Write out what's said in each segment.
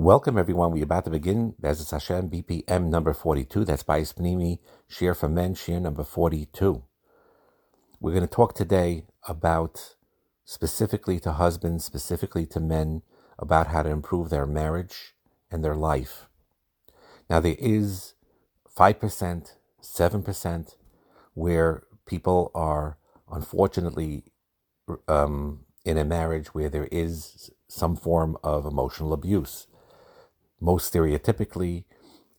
Welcome, everyone. We're about to begin B'ezras Hashem BPM number 42. That's by Pnimi, Shiur for Men, Shiur number 42. We're going to talk today about specifically to husbands, specifically to men, about how to improve their marriage and their life. Now, there is 5%, 7% where people are unfortunately um, in a marriage where there is some form of emotional abuse. Most stereotypically,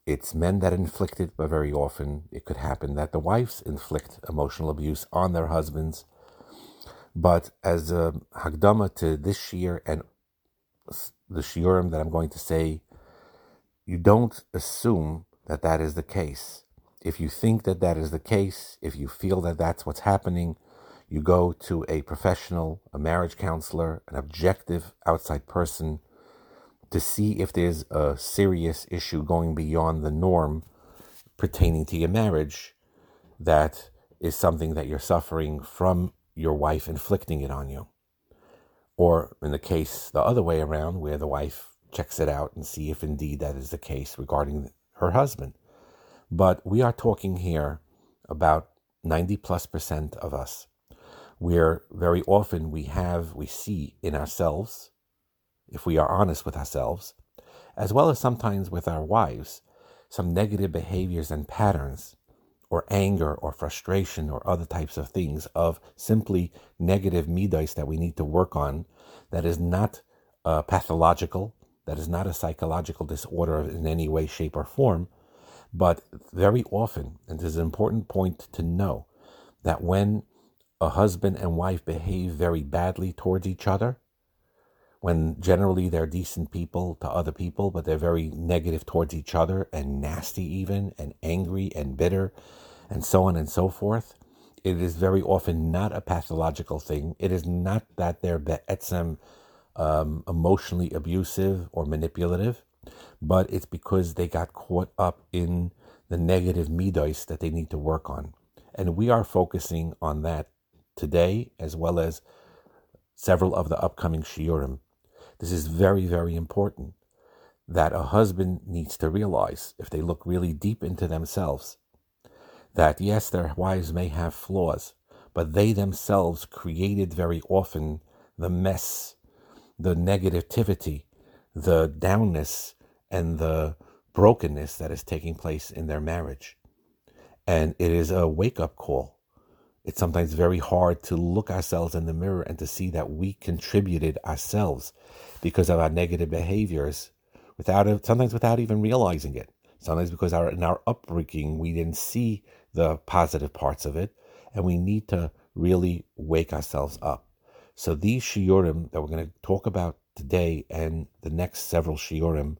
it's men that inflict it, but very often it could happen that the wives inflict emotional abuse on their husbands. But as a hagdama to this year and the shiurim that I'm going to say, you don't assume that that is the case. If you think that that is the case, if you feel that that's what's happening, you go to a professional, a marriage counselor, an objective outside person to see if there's a serious issue going beyond the norm pertaining to your marriage that is something that you're suffering from your wife inflicting it on you. Or in the case the other way around, where the wife checks it out and see if indeed that is the case regarding her husband. But we are talking here about 90 plus percent of us, where very often we have, we see in ourselves if we are honest with ourselves, as well as sometimes with our wives, some negative behaviors and patterns, or anger or frustration or other types of things of simply negative midas that we need to work on that is not uh, pathological, that is not a psychological disorder in any way, shape, or form. But very often, and this is an important point to know, that when a husband and wife behave very badly towards each other, when generally they're decent people to other people, but they're very negative towards each other and nasty, even and angry and bitter, and so on and so forth. It is very often not a pathological thing. It is not that they're be'etzem um, emotionally abusive or manipulative, but it's because they got caught up in the negative midos that they need to work on. And we are focusing on that today, as well as several of the upcoming shiurim. This is very, very important that a husband needs to realize if they look really deep into themselves that yes, their wives may have flaws, but they themselves created very often the mess, the negativity, the downness, and the brokenness that is taking place in their marriage. And it is a wake up call it's sometimes very hard to look ourselves in the mirror and to see that we contributed ourselves because of our negative behaviors without sometimes without even realizing it. Sometimes because our in our upbringing we didn't see the positive parts of it and we need to really wake ourselves up. So these shiurim that we're going to talk about today and the next several shiurim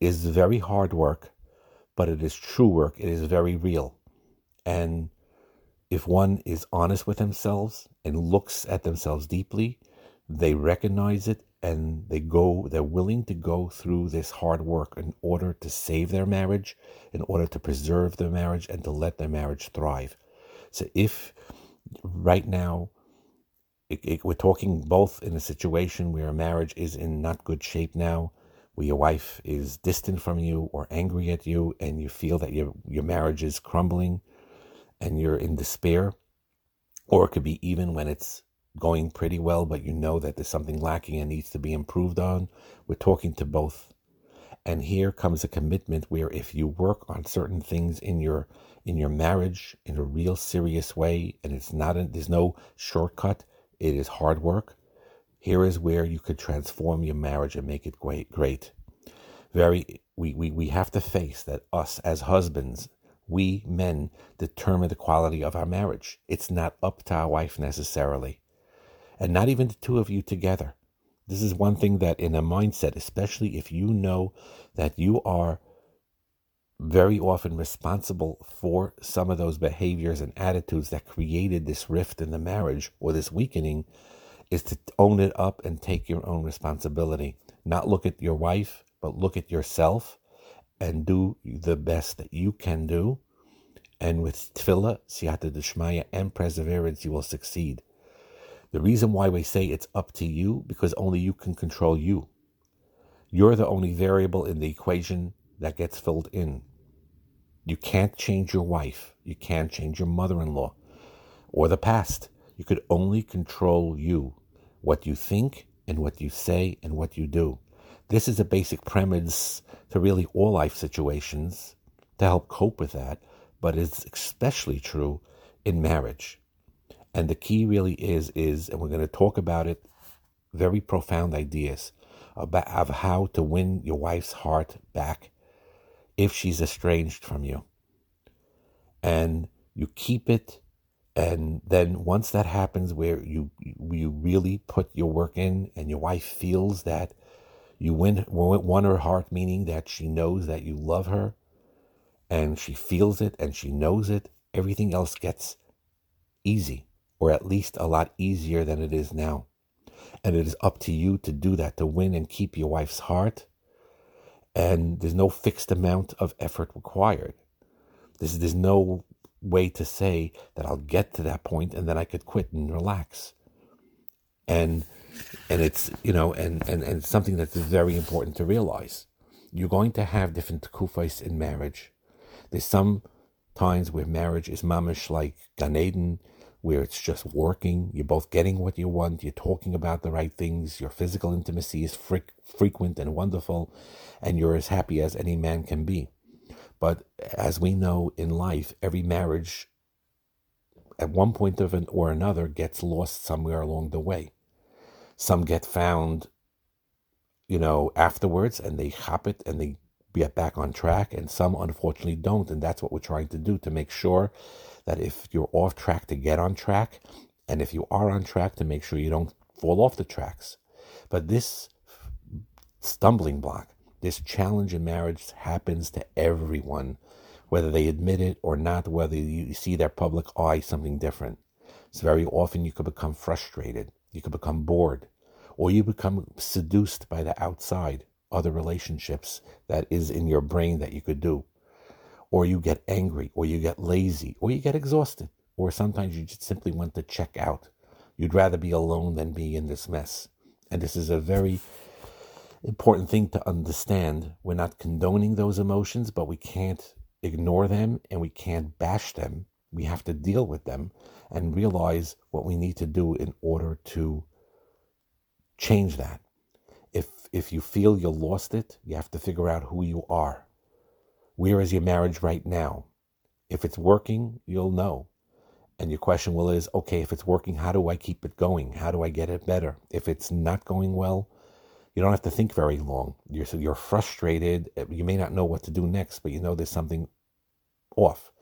is very hard work but it is true work. It is very real. And if one is honest with themselves and looks at themselves deeply, they recognize it and they go, they're willing to go through this hard work in order to save their marriage, in order to preserve their marriage, and to let their marriage thrive. So if right now, it, it, we're talking both in a situation where a marriage is in not good shape now, where your wife is distant from you or angry at you, and you feel that your your marriage is crumbling, and you're in despair, or it could be even when it's going pretty well, but you know that there's something lacking and needs to be improved on. We're talking to both. And here comes a commitment where if you work on certain things in your in your marriage in a real serious way, and it's not a, there's no shortcut, it is hard work. Here is where you could transform your marriage and make it great. Great. Very, we, we, we have to face that us as husbands we men determine the quality of our marriage. It's not up to our wife necessarily, and not even the two of you together. This is one thing that, in a mindset, especially if you know that you are very often responsible for some of those behaviors and attitudes that created this rift in the marriage or this weakening, is to own it up and take your own responsibility. Not look at your wife, but look at yourself and do the best that you can do. And with tefillah, siyata deshmaya, and perseverance, you will succeed. The reason why we say it's up to you, because only you can control you. You're the only variable in the equation that gets filled in. You can't change your wife. You can't change your mother in law or the past. You could only control you, what you think and what you say and what you do. This is a basic premise to really all life situations to help cope with that, but it's especially true in marriage. And the key really is is and we're going to talk about it very profound ideas about of how to win your wife's heart back if she's estranged from you. And you keep it and then once that happens where you you really put your work in and your wife feels that you win won her heart meaning that she knows that you love her and she feels it and she knows it. Everything else gets easy or at least a lot easier than it is now. And it is up to you to do that to win and keep your wife's heart. And there's no fixed amount of effort required. There's, there's no way to say that I'll get to that point and then I could quit and relax. And and it's you know and and and something that's very important to realize. You're going to have different kufais in marriage. There's some times where marriage is mamish like Gan Eden, where it's just working. You're both getting what you want. You're talking about the right things. Your physical intimacy is frequent and wonderful, and you're as happy as any man can be. But as we know in life, every marriage at one point of an, or another gets lost somewhere along the way. Some get found, you know, afterwards and they hop it and they get back on track, and some unfortunately don't. And that's what we're trying to do to make sure that if you're off track, to get on track, and if you are on track, to make sure you don't fall off the tracks. But this stumbling block this challenge in marriage happens to everyone, whether they admit it or not, whether you see their public eye something different. So very often you could become frustrated, you could become bored, or you become seduced by the outside, other relationships that is in your brain that you could do. Or you get angry, or you get lazy, or you get exhausted, or sometimes you just simply want to check out. You'd rather be alone than be in this mess. And this is a very important thing to understand. We're not condoning those emotions, but we can't ignore them and we can't bash them. We have to deal with them and realize what we need to do in order to change that. If if you feel you lost it, you have to figure out who you are. Where is your marriage right now? If it's working, you'll know. And your question will is, okay, if it's working, how do I keep it going? How do I get it better? If it's not going well, you don't have to think very long. You're so you're frustrated. You may not know what to do next, but you know there's something off.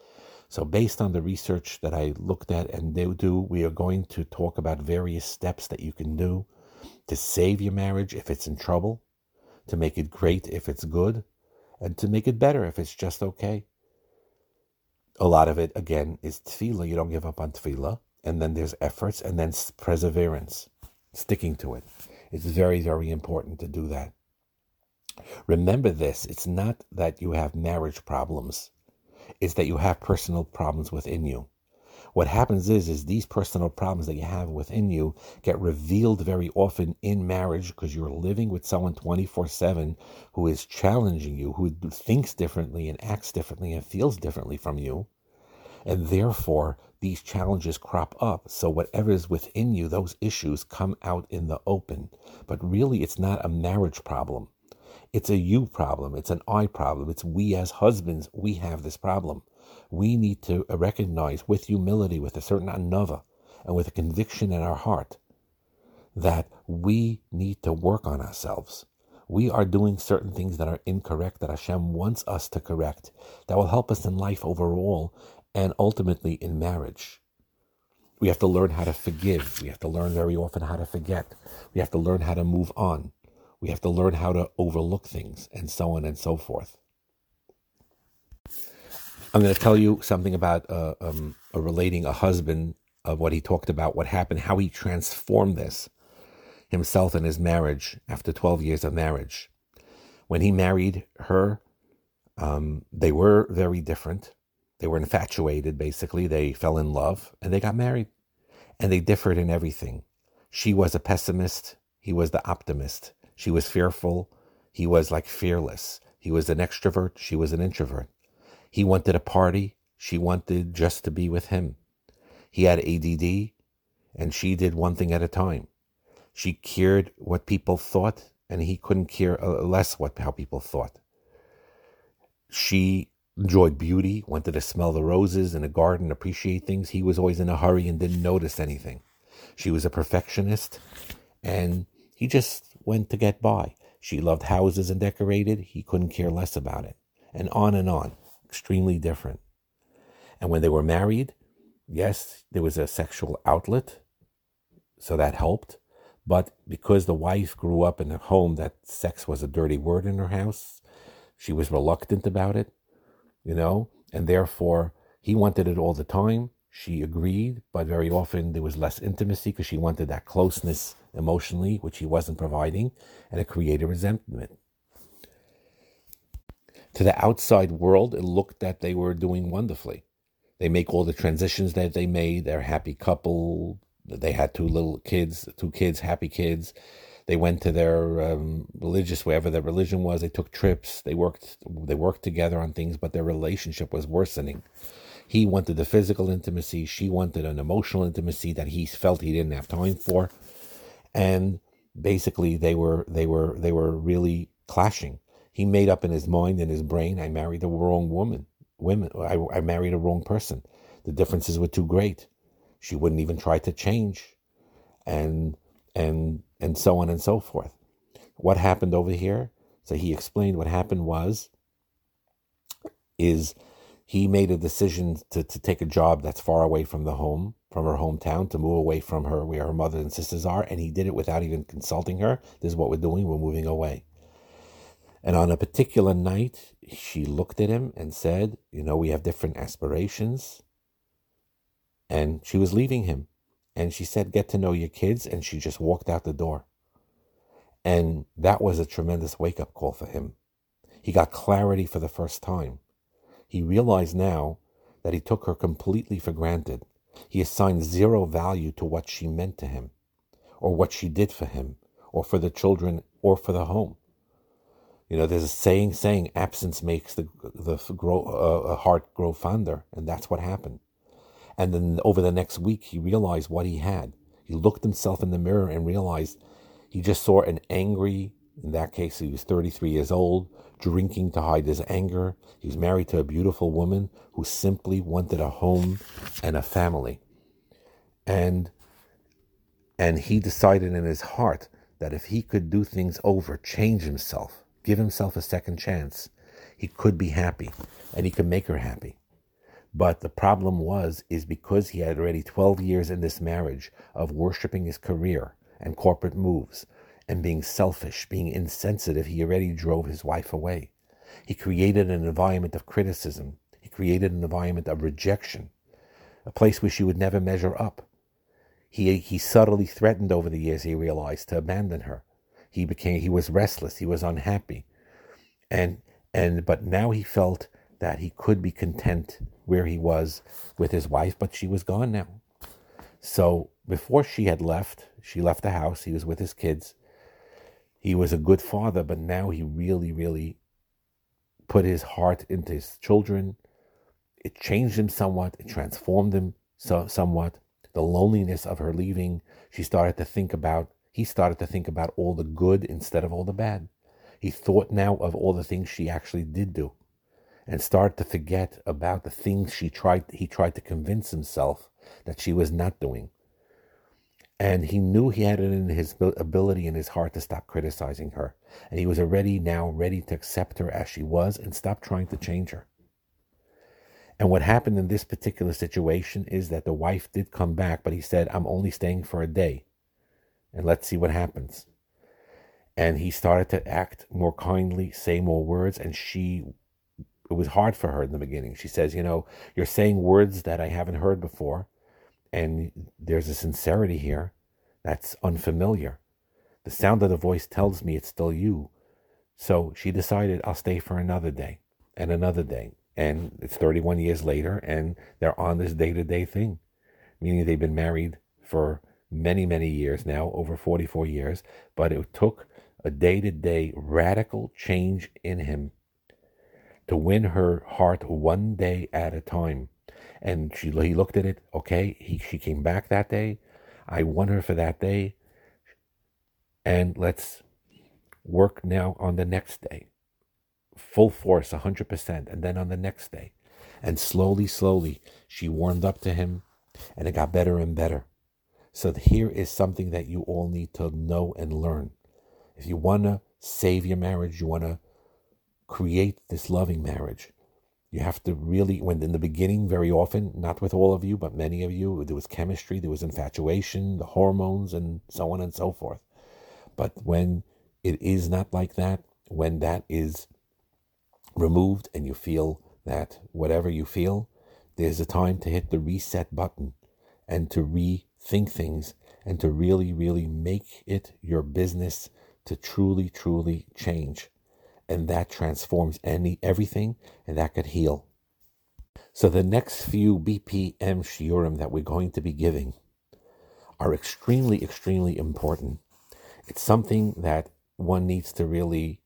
So, based on the research that I looked at and they do, we are going to talk about various steps that you can do to save your marriage if it's in trouble, to make it great if it's good, and to make it better if it's just okay. A lot of it, again, is tefillah. You don't give up on tefillah. And then there's efforts, and then perseverance, sticking to it. It's very, very important to do that. Remember this it's not that you have marriage problems, it's that you have personal problems within you. What happens is, is these personal problems that you have within you get revealed very often in marriage because you're living with someone 24 7 who is challenging you, who thinks differently and acts differently and feels differently from you. And therefore, these challenges crop up. So, whatever is within you, those issues come out in the open. But really, it's not a marriage problem. It's a you problem. It's an I problem. It's we as husbands, we have this problem. We need to recognize with humility, with a certain anava, and with a conviction in our heart that we need to work on ourselves. We are doing certain things that are incorrect that Hashem wants us to correct that will help us in life overall and ultimately in marriage. We have to learn how to forgive. We have to learn very often how to forget. We have to learn how to move on. We have to learn how to overlook things and so on and so forth. I'm going to tell you something about uh, um, a relating a husband of what he talked about, what happened, how he transformed this himself and his marriage after 12 years of marriage. When he married her, um, they were very different. They were infatuated, basically. They fell in love and they got married. And they differed in everything. She was a pessimist. He was the optimist. She was fearful. He was like fearless. He was an extrovert. She was an introvert. He wanted a party. She wanted just to be with him. He had ADD and she did one thing at a time. She cared what people thought and he couldn't care uh, less what how people thought. She enjoyed beauty, wanted to smell the roses in a garden, appreciate things. He was always in a hurry and didn't notice anything. She was a perfectionist and he just went to get by. She loved houses and decorated. He couldn't care less about it. And on and on. Extremely different. And when they were married, yes, there was a sexual outlet. So that helped. But because the wife grew up in a home that sex was a dirty word in her house, she was reluctant about it, you know, and therefore he wanted it all the time. She agreed, but very often there was less intimacy because she wanted that closeness emotionally, which he wasn't providing, and it created resentment. To the outside world, it looked that they were doing wonderfully. They make all the transitions that they made. They're a happy couple. They had two little kids, two kids, happy kids. They went to their um, religious, wherever their religion was. They took trips. They worked. They worked together on things, but their relationship was worsening. He wanted the physical intimacy. She wanted an emotional intimacy that he felt he didn't have time for, and basically they were they were they were really clashing. He made up in his mind and his brain, I married the wrong woman. Women, I, I married a wrong person. The differences were too great. She wouldn't even try to change, and and and so on and so forth. What happened over here? So he explained what happened was is he made a decision to, to take a job that's far away from the home, from her hometown, to move away from her where her mother and sisters are. And he did it without even consulting her. This is what we're doing. We're moving away. And on a particular night, she looked at him and said, You know, we have different aspirations. And she was leaving him. And she said, Get to know your kids. And she just walked out the door. And that was a tremendous wake up call for him. He got clarity for the first time. He realized now that he took her completely for granted. He assigned zero value to what she meant to him, or what she did for him, or for the children, or for the home. You know, there's a saying saying absence makes the the grow, uh, heart grow fonder, and that's what happened. And then over the next week, he realized what he had. He looked himself in the mirror and realized he just saw an angry, in that case, he was 33 years old, drinking to hide his anger. He was married to a beautiful woman who simply wanted a home and a family. And and he decided in his heart that if he could do things over, change himself, give himself a second chance, he could be happy and he could make her happy. But the problem was is because he had already 12 years in this marriage of worshiping his career and corporate moves, and being selfish, being insensitive, he already drove his wife away. He created an environment of criticism. He created an environment of rejection, a place where she would never measure up. He, he subtly threatened over the years, he realized, to abandon her. He became, he was restless, he was unhappy. And, and, but now he felt that he could be content where he was with his wife, but she was gone now. So before she had left, she left the house, he was with his kids. He was a good father, but now he really, really put his heart into his children. It changed him somewhat. It transformed him so, somewhat. The loneliness of her leaving, she started to think about, he started to think about all the good instead of all the bad. He thought now of all the things she actually did do and started to forget about the things she tried, he tried to convince himself that she was not doing. And he knew he had it in his ability in his heart to stop criticizing her. And he was already now ready to accept her as she was and stop trying to change her. And what happened in this particular situation is that the wife did come back, but he said, I'm only staying for a day. And let's see what happens. And he started to act more kindly, say more words, and she it was hard for her in the beginning. She says, You know, you're saying words that I haven't heard before and there's a sincerity here that's unfamiliar. The sound of the voice tells me it's still you. So she decided, I'll stay for another day and another day. And it's 31 years later, and they're on this day to day thing, meaning they've been married for many, many years now, over 44 years. But it took a day to day radical change in him to win her heart one day at a time. And she, he looked at it, okay, he, she came back that day. I won her for that day. And let's work now on the next day. Full force, 100%. And then on the next day. And slowly, slowly, she warmed up to him and it got better and better. So here is something that you all need to know and learn. If you want to save your marriage, you want to create this loving marriage, you have to really, when in the beginning, very often, not with all of you, but many of you, there was chemistry, there was infatuation, the hormones, and so on and so forth. But when it is not like that, when that is removed and you feel that whatever you feel, there's a time to hit the reset button and to rethink things and to really, really make it your business to truly, truly change and that transforms any everything, and that could heal. So the next few BPM shiurim that we're going to be giving are extremely, extremely important. It's something that one needs to really.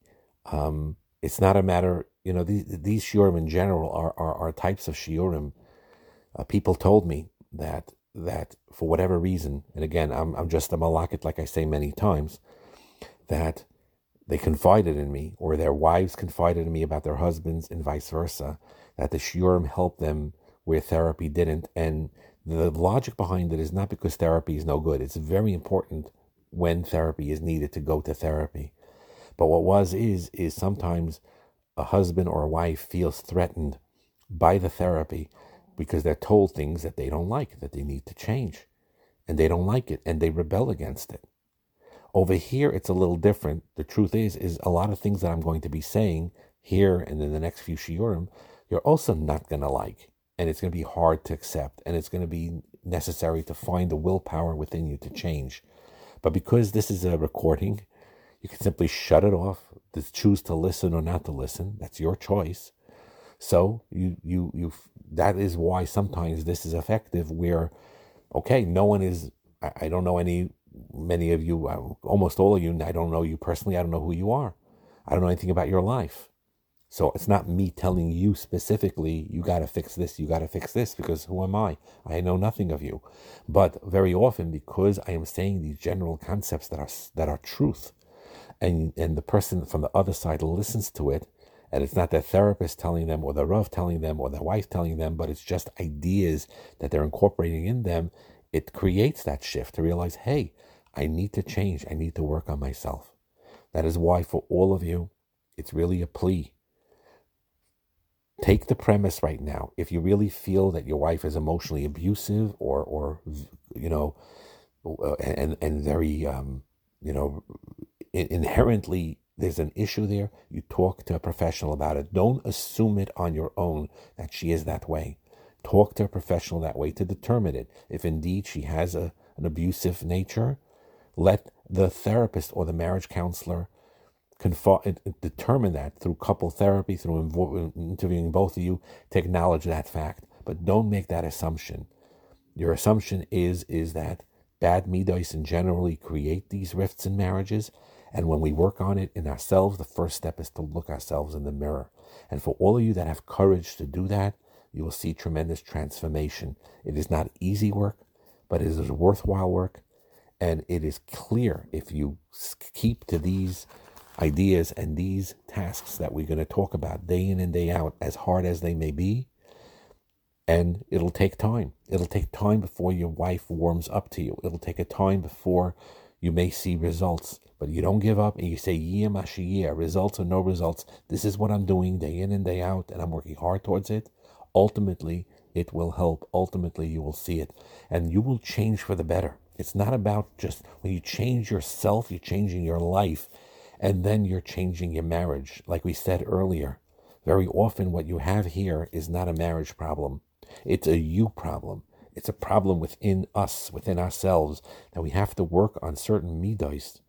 Um, it's not a matter, you know, these these shiurim in general are are, are types of shiurim. Uh, people told me that that for whatever reason, and again, I'm I'm just a malakit, like I say many times, that they confided in me, or their wives confided in me about their husbands, and vice versa, that the shiurim helped them where therapy didn't. And the logic behind it is not because therapy is no good. It's very important when therapy is needed to go to therapy. But what was is is sometimes a husband or a wife feels threatened by the therapy because they're told things that they don't like, that they need to change. And they don't like it and they rebel against it. Over here, it's a little different. The truth is, is a lot of things that I'm going to be saying here and in the next few shiurim, you're also not going to like. And it's going to be hard to accept. And it's going to be necessary to find the willpower within you to change. But because this is a recording, you can simply shut it off, choose to listen or not to listen. That's your choice. So you you you that is why sometimes this is effective where okay, no one is I, don't know any many of you, uh, almost all of you, I don't know you personally. I don't know who you are. I don't know anything about your life. So it's not me telling you specifically, you got to fix this, you got to fix this, because who am I? I know nothing of you. But very often, because I am saying these general concepts that are that are truth, and and the person from the other side listens to it, and it's not their therapist telling them, or the Rav telling them, or their wife telling them, but it's just ideas that they're incorporating in them. It creates that shift to realize, hey, I need to change. I need to work on myself. That is why, for all of you, it's really a plea. Take the premise right now. If you really feel that your wife is emotionally abusive or, or you know, uh, and and very, um, you know, inherently there's an issue there, you talk to a professional about it. Don't assume it on your own that she is that way. Talk to a professional that way to determine it. If indeed she has a, an abusive nature, let the therapist or the marriage counselor determine that through couple therapy, through invo- interviewing both of you to acknowledge that fact. But don't make that assumption. Your assumption is is that bad midos and generally create these rifts in marriages. And when we work on it in ourselves, the first step is to look ourselves in the mirror. And for all of you that have courage to do that, you will see tremendous transformation. It is not easy work, but it is worthwhile work. And it is clear if you keep to these ideas and these tasks that we're going to talk about day in and day out, as hard as they may be, and it'll take time. It'll take time before your wife warms up to you. It'll take a time before you may see results. But you don't give up and you say, yeah, mashiyah, results or no results. This is what I'm doing day in and day out, and I'm working hard towards it. Ultimately, it will help. Ultimately, you will see it. And you will change for the better. It's not about just when you change yourself, you're changing your life, and then you're changing your marriage. Like we said earlier, very often what you have here is not a marriage problem, it's a you problem. It's a problem within us, within ourselves, that we have to work on certain midos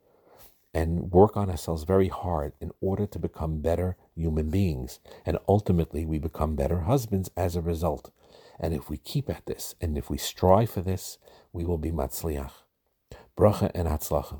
and work on ourselves very hard in order to become better human beings. And ultimately, we become better husbands as a result. And if we keep at this and if we strive for this, we will be matzliach. Bracha and hatzlacha.